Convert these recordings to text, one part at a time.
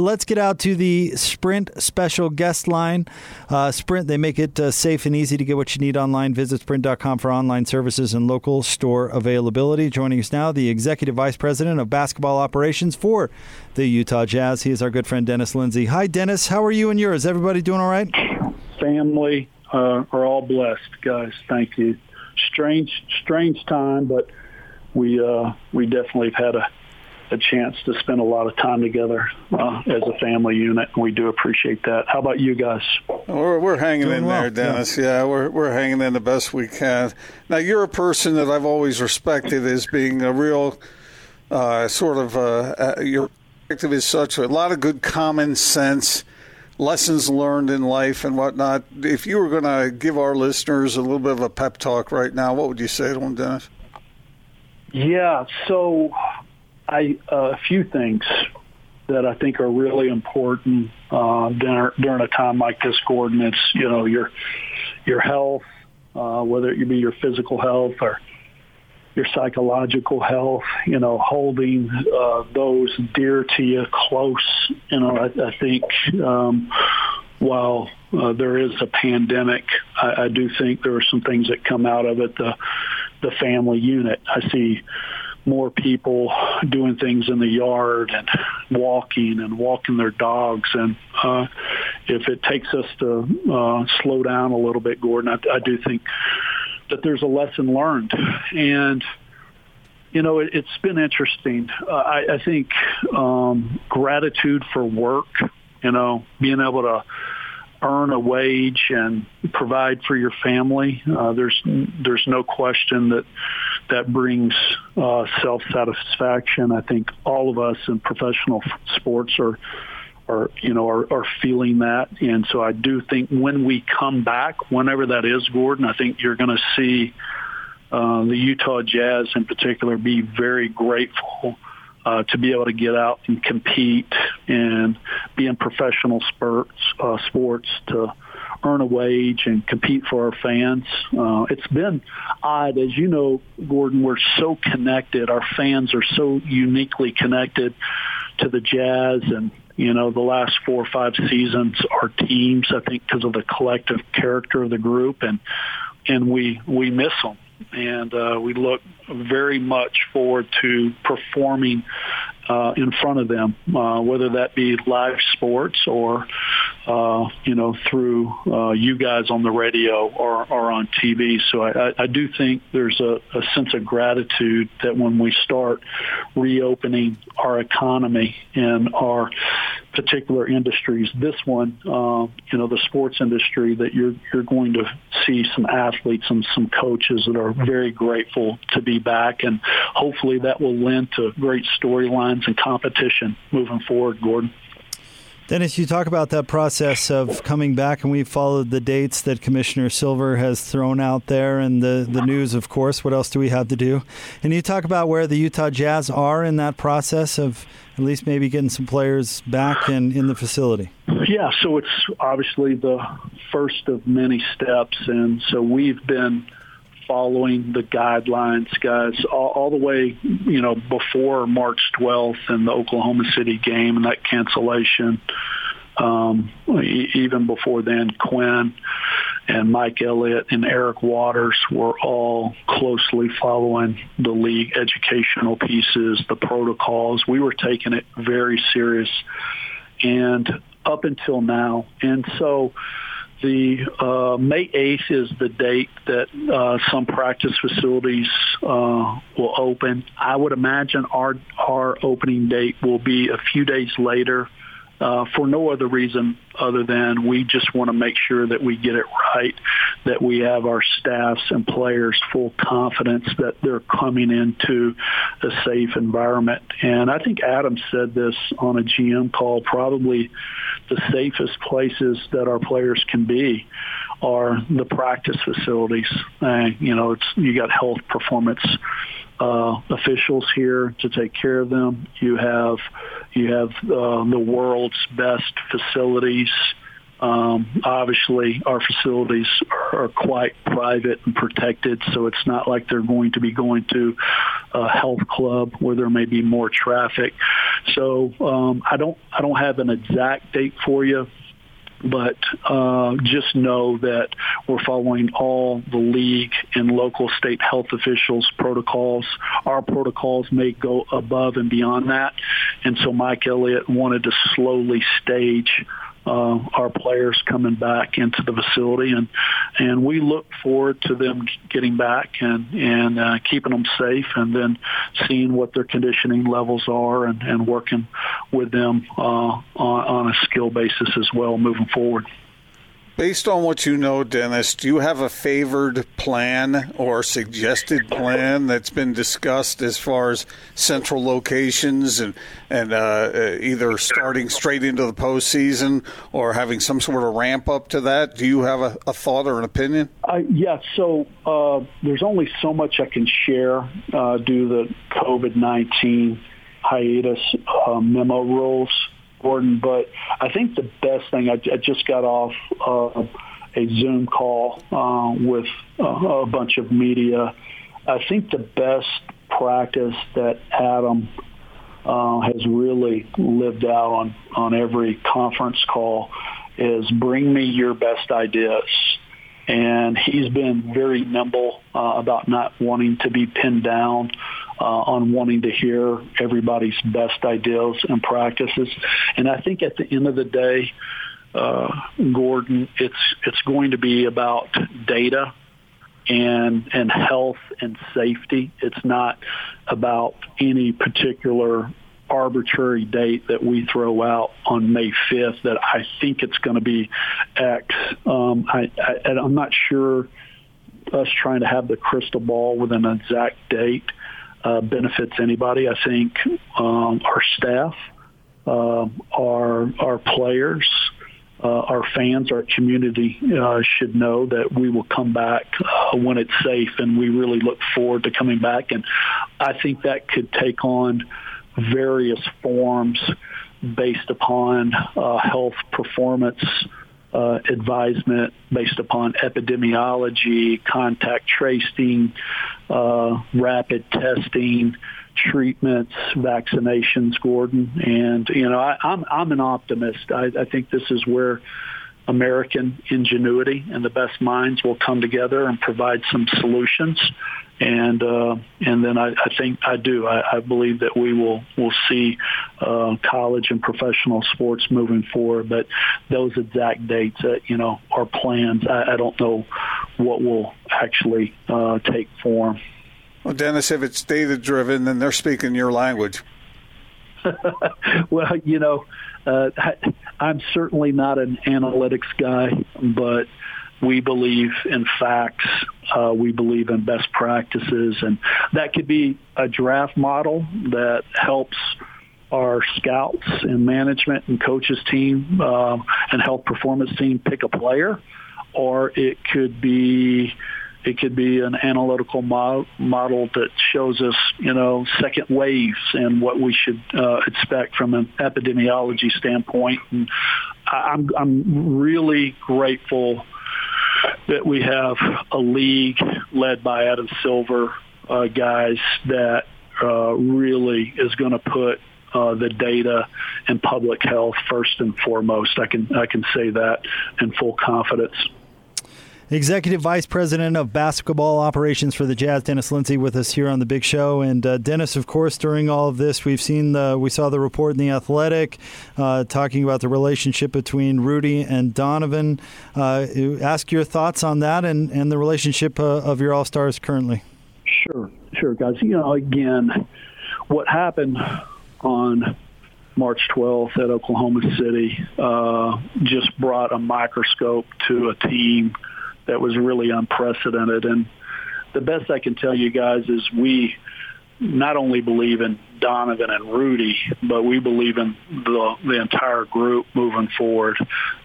let's get out to the Sprint special guest line. Uh, Sprint, they make it uh, safe and easy to get what you need online. Visit sprint.com for online services and local store availability. Joining us now, the Executive Vice President of Basketball Operations for the Utah Jazz. He is our good friend, Dennis Lindsey. Hi, Dennis. How are you and yours? Everybody doing all right? Family uh, are all blessed, guys. Thank you. Strange, strange time, but we uh, we definitely have had a a chance to spend a lot of time together uh, as a family unit. And we do appreciate that. How about you guys? We're, we're hanging Doing in well. there, Dennis. Yeah. yeah, we're, we're hanging in the best we can. Now, you're a person that I've always respected as being a real uh, sort of, uh, uh your perspective is such a lot of good common sense lessons learned in life and whatnot. If you were going to give our listeners a little bit of a pep talk right now, what would you say to them, Dennis? Yeah, so I uh, a few things that I think are really important uh, during, a time like this, Gordon. It's you know your your health, uh, whether it be your physical health or your psychological health. You know, holding uh, those dear to you close. You know, I, I think um, while uh, there is a pandemic, I, I do think there are some things that come out of it. The the family unit. I see more people doing things in the yard and walking and walking their dogs. And uh, if it takes us to uh, slow down a little bit, Gordon, I, I do think that there's a lesson learned. And you know, it, has been interesting. Uh, I, I think um, gratitude for work. You know, being able to earn a wage and provide for your family. Uh, there's there's no question that that brings uh, self satisfaction. I think all of us in professional sports are are you know are, are feeling that, and so I do think when we come back, whenever that is, Gordon, I think you're going to see uh, the Utah Jazz in particular be very grateful uh, to be able to get out and compete and be in professional sports, uh, sports to earn a wage and compete for our fans. Uh, it's been odd, as you know, Gordon. We're so connected. Our fans are so uniquely connected to the Jazz, and you know, the last four or five seasons, our teams, I think, because of the collective character of the group, and and we we miss them and uh, we look very much forward to performing uh, in front of them, uh, whether that be live sports or, uh, you know, through uh, you guys on the radio or, or on TV. So I, I do think there's a, a sense of gratitude that when we start reopening our economy and our particular industries, this one, uh, you know, the sports industry, that you're you're going to see some athletes and some coaches that are very grateful to be back, and hopefully that will lend to great storylines and competition moving forward, Gordon. Dennis, you talk about that process of coming back, and we followed the dates that Commissioner Silver has thrown out there and the, the news, of course. What else do we have to do? And you talk about where the Utah Jazz are in that process of at least maybe getting some players back in, in the facility. Yeah, so it's obviously the first of many steps. And so we've been – following the guidelines, guys, all, all, the way, you know, before March 12th and the Oklahoma City game and that cancellation. Um, even before then, Quin and Mike Elliott and Eric Waters were all closely following the league educational pieces, the protocols. We were taking it very serious and up until now. And so, the uh, May 8th is the date that uh, some practice facilities uh, will open. I would imagine our our opening date will be a few days later uh, for no other reason other than we just want to make sure that we get it right, that we have our staffs and players full confidence that they're coming into a safe environment. And I think Adam said this on a GM call, probably the safest places that our players can be are the practice facilities. You know, it's you got health performance uh, officials here to take care of them. You have you have uh, the world's best facilities Um, obviously, our facilities are quite private and protected, so it's not like they're going to be going to a health club where there may be more traffic. So um, I don't I don't have an exact date for you but uh, just know that we're following all the league and local state health officials protocols. Our protocols may go above and beyond that, and so Mike Elliott wanted to slowly stage uh, our players coming back into the facility, and and we look forward to them getting back and and uh, keeping them safe, and then seeing what their conditioning levels are, and, and working with them uh, on, on a skill basis as well moving forward. Based on what you know, Dennis, do you have a favored plan or suggested plan that's been discussed as far as central locations and and uh, either starting straight into the postseason or having some sort of ramp up to that? Do you have a, a thought or an opinion? Uh, yeah, so uh, there's only so much I can share uh, due to the COVID nineteen hiatus uh, memo rules. Gordon, but I think the best thing, I, I just got off uh, a Zoom call uh, with uh, a bunch of media. I think the best practice that Adam uh, has really lived out on, on every conference call is bring me your best ideas. And he's been very nimble uh, about not wanting to be pinned down uh, on wanting to hear everybody's best ideas and practices. And I think at the end of the day, uh, Gordon, it's it's going to be about data and and health and safety. It's not about any particular arbitrary date that we throw out on May 5th that I think it's going to be X. Um, I, I, I'm not sure us trying to have the crystal ball with an exact date uh, benefits anybody. I think um, our staff, uh, our our players, uh, our fans, our community uh, should know that we will come back uh, when it's safe, and we really look forward to coming back. And I think that could take on various forms based upon uh, health performance uh, advisement based upon epidemiology, contact tracing, uh, rapid testing, treatments, vaccinations, Gordon. And, you know, I, am I'm, I'm an optimist. I, I think this is where American ingenuity and the best minds will come together and provide some solutions and uh, and then I, I think I do. I, I believe that we will will see uh, college and professional sports moving forward. But those exact dates, that you know, are plans. I, I don't know what will actually uh, take form. Well, Dennis, if it's data driven, then they're speaking your language. well, you know, uh, I'm certainly not an analytics guy, but we believe in facts. Uh, we believe in best practices, and that could be a draft model that helps our scouts and management and coaches team uh, and health performance team pick a player, or it could be it could be an analytical mo- model that shows us, you know, second waves and what we should uh, expect from an epidemiology standpoint. And I'm I'm really grateful that we have a league led by Adam Silver uh, guys that uh, really is going to put uh, the data and public health first and foremost. I can I can say that in full confidence. Executive Vice President of Basketball Operations for the Jazz, Dennis Lindsey, with us here on the Big Show. And uh, Dennis, of course, during all of this, we've seen the we saw the report in the Athletic uh, talking about the relationship between Rudy and Donovan. Uh, ask your thoughts on that and and the relationship uh, of your All Stars currently. Sure, sure, guys. You know, again, what happened on March 12th at Oklahoma City uh, just brought a microscope to a team that was really unprecedented. And the best I can tell you guys is we not only believe in Donovan and Rudy, but we believe in the the entire group moving forward.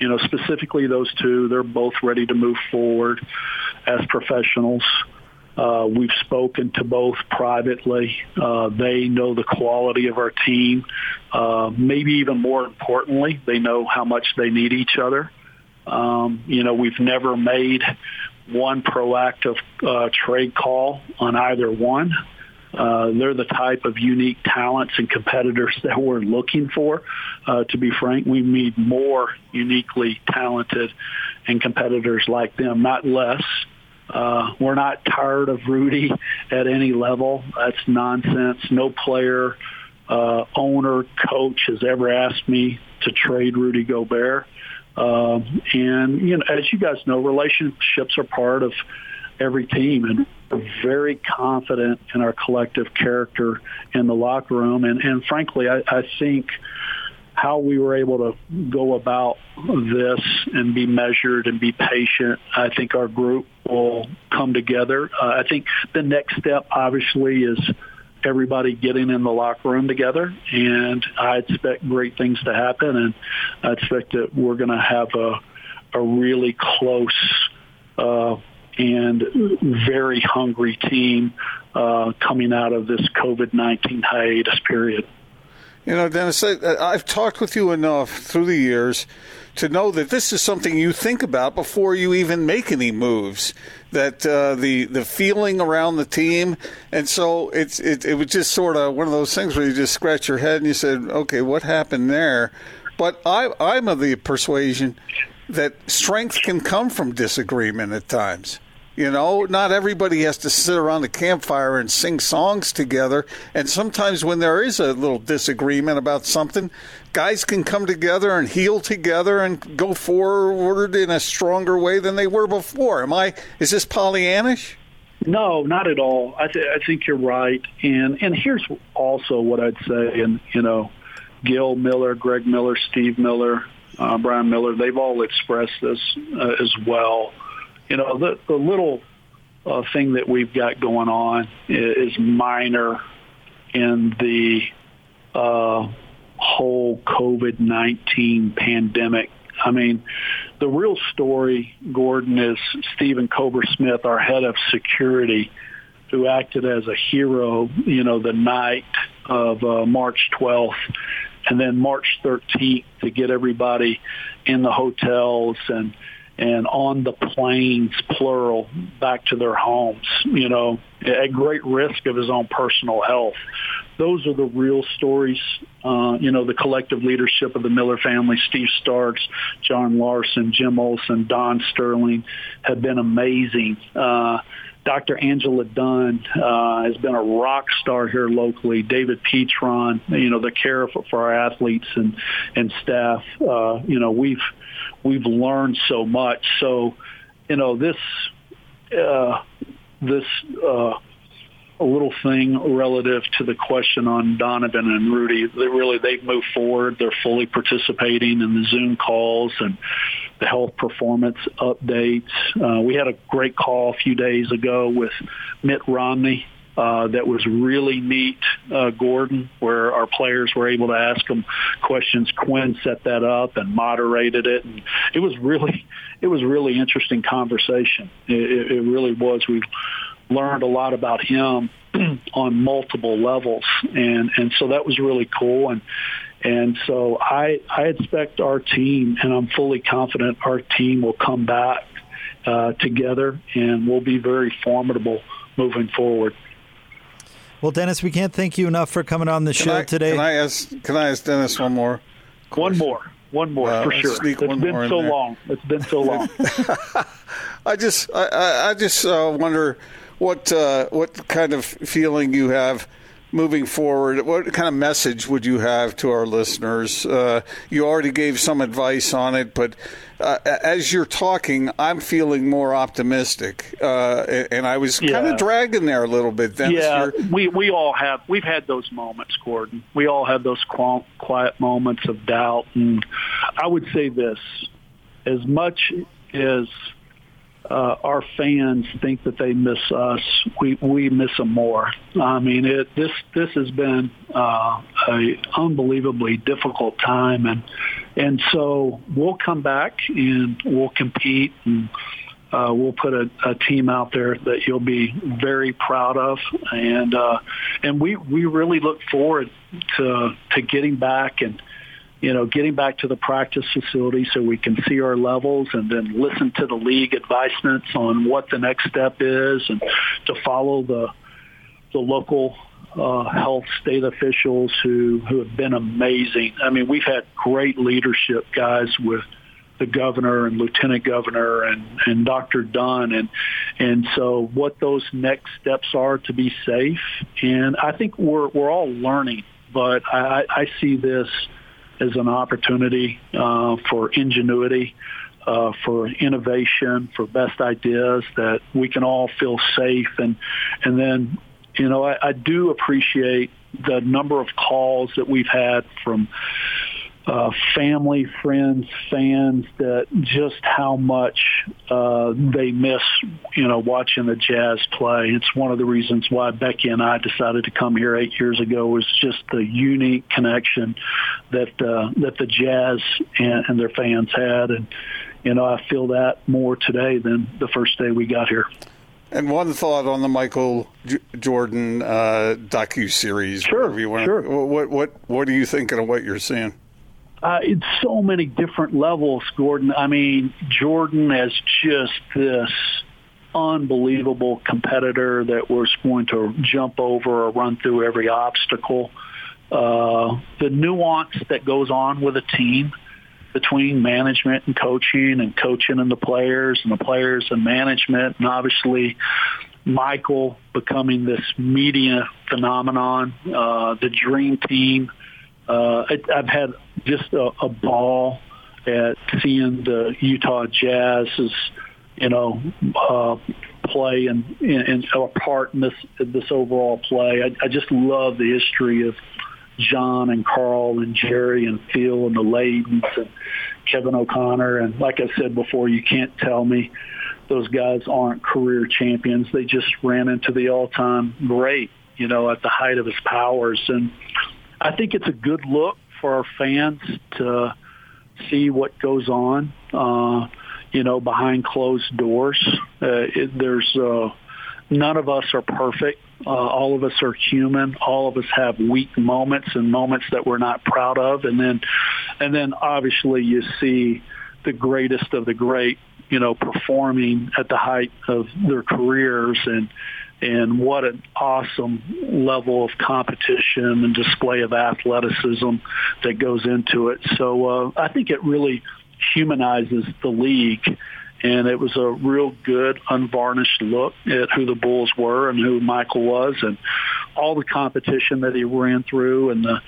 You know, specifically those two, they're both ready to move forward as professionals. Uh, we've spoken to both privately. Uh, they know the quality of our team. Uh, maybe even more importantly, they know how much they need each other Um, you know, we've never made one proactive uh, trade call on either one. Uh, they're the type of unique talents and competitors that we're looking for. Uh, to be frank, we need more uniquely talented and competitors like them, not less. Uh, we're not tired of Rudy at any level. That's nonsense. No player, uh, owner, coach has ever asked me to trade Rudy Gobert. Um, and you know, as you guys know, relationships are part of every team, and we're very confident in our collective character in the locker room. And, and frankly, I, I think how we were able to go about this and be measured and be patient, I think our group will come together. Uh, I think the next step, obviously, is everybody getting in the locker room together, and I expect great things to happen, and I expect that we're going to have a a really close uh, and very hungry team uh, coming out of this COVID nineteen hiatus period. You know, Dennis, I, have talked with you enough through the years to know that this is something you think about before you even make any moves. That uh, the the feeling around the team, and so it's it, it was just sort of one of those things where you just scratch your head and you said, okay, what happened there? But I I'm of the persuasion that strength can come from disagreement at times. You know, not everybody has to sit around the campfire and sing songs together. And sometimes when there is a little disagreement about something, guys can come together and heal together and go forward in a stronger way than they were before. Am I? Is this Pollyannish? No, not at all. I, th- I think you're right. And and here's also what I'd say. And you know, Gail Miller, Greg Miller, Steve Miller, uh, Brian Miller, they've all expressed this uh, as well you know, the, the little uh, thing that we've got going on is, minor in the uh, whole COVID-19 pandemic. I mean, the real story, Gordon, is Stephen Cober Smith, our head of security, who acted as a hero, you know, the night of uh, March 12th and then March 13th to get everybody in the hotels and and on the planes, plural, back to their homes, you know, at great risk of his own personal health. Those are the real stories. Uh, you know, the collective leadership of the Miller family, Steve Starks, John Larson, Jim Olson, Don Stirling, have been amazing. Uh, Dr. Angela Dunn uh, has been a rock star here locally. David Petron, you know, the care for, for our athletes and and staff. Uh, you know, we've we've learned so much. So, you know, this uh, this uh, little thing relative to the question on Donovan and Rudy. They really they've moved forward. They're fully participating in the Zoom calls and the health performance updates. Uh, we had a great call a few days ago with Mitt Romney. Uh, that was really neat, uh, Gordon, where our players were able to ask him questions. Quin set that up and moderated it, and it was really, it was really interesting conversation. It, it really was. We learned a lot about him on multiple levels, and and so that was really cool. And and so I I expect our team, and I'm fully confident our team will come back uh, together, and we'll be very formidable moving forward. Well, Dennis, we can't thank you enough for coming on the can show I, today. Can I ask? Can I ask Dennis one more? One more. One more uh, for sure. It's been so long. It's been so long. I just, I, I just uh, wonder what uh, what kind of feeling you have moving forward. What kind of message would you have to our listeners? Uh, you already gave some advice on it, but uh, as you're talking, I'm feeling more optimistic, uh, and I was yeah. kind of dragging there a little bit. Dennis. Yeah, we we all have. We've had those moments, Gordon. We all have those quiet moments of doubt, and I would say this: as much as uh, our fans think that they miss us, we we miss them more. I mean, it this this has been uh, a unbelievably difficult time, and and so we'll come back and we'll compete and. Uh, we'll put a, a team out there that you'll be very proud of, and uh, and we we really look forward to to getting back and you know, getting back to the practice facility so we can see our levels and then listen to the league advisements on what the next step is and to follow the the local uh, health state officials who, who have been amazing. I mean, we've had great leadership guys with the governor and lieutenant governor and, and Dr. Dunn. And, and so what those next steps are to be safe. And I think we're, we're all learning, but I, I see this as an opportunity uh, for ingenuity. Uh, for innovation, for best ideas that we can all feel safe, and and then you know, I, I do appreciate the number of calls that we've had from uh, family, friends, fans that just how much uh, they miss, you know, watching the Jazz play. It's one of the reasons why Becky and I decided to come here eight years ago was just the unique connection that uh, that the Jazz and, and their fans had, and you know, I feel that more today than the first day we got here. And one thought on the Michael J- Jordan uh, docu series. Sure, sure. What what what are you thinking of what you're seeing? Uh, it's so many different levels, Gordon. I mean, Jordan as just this unbelievable competitor that was going to jump over or run through every obstacle. Uh, the nuance that goes on with a team between management and coaching and coaching and the players and the players and management and obviously Michael becoming this media phenomenon, uh, the dream team. Uh, I, I've had just a, a ball at seeing the Utah Jazz's, you know, uh, play and, and, and a part in this this overall play. I, I just love the history of John and Karl and Jerry and Phil and the Laydens and Kevin O'Connor. And like I said before, you can't tell me those guys aren't career champions. They just ran into the all-time great, you know, at the height of his powers. And I think it's a good look for our fans to see what goes on, uh, you know, behind closed doors. Uh, it, there's uh, none of us are perfect. Uh, all of us are human. All of us have weak moments and moments that we're not proud of. And then, and then obviously you see the greatest of the great, you know, performing at the height of their careers and, and what an awesome level of competition and display of athleticism that goes into it. So uh, I think it really humanizes the league and it was a real good, unvarnished look at who the Bulls were and who Michael was, and all the competition that he ran through, and the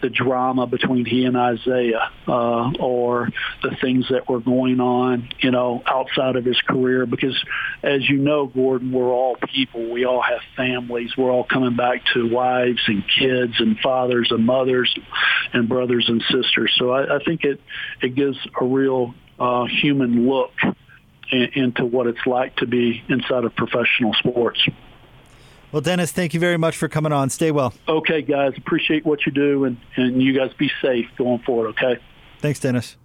the drama between he and Isiah, uh, or the things that were going on, you know, outside of his career. Because, as you know, Gordon, we're all people. We all have families. We're all coming back to wives and kids and fathers and mothers and brothers and sisters. So I, I think it it gives a real uh, human look into what it's like to be inside of professional sports. Well, Dennis, thank you very much for coming on. Stay well. Okay, guys. Appreciate what you do, and, and you guys be safe going forward, okay? Thanks, Dennis.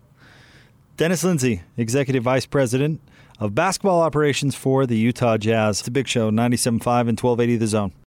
Dennis Lindsey, Executive Vice President of Basketball Operations for the Utah Jazz. It's a big show, 97.5 and 1280 The Zone.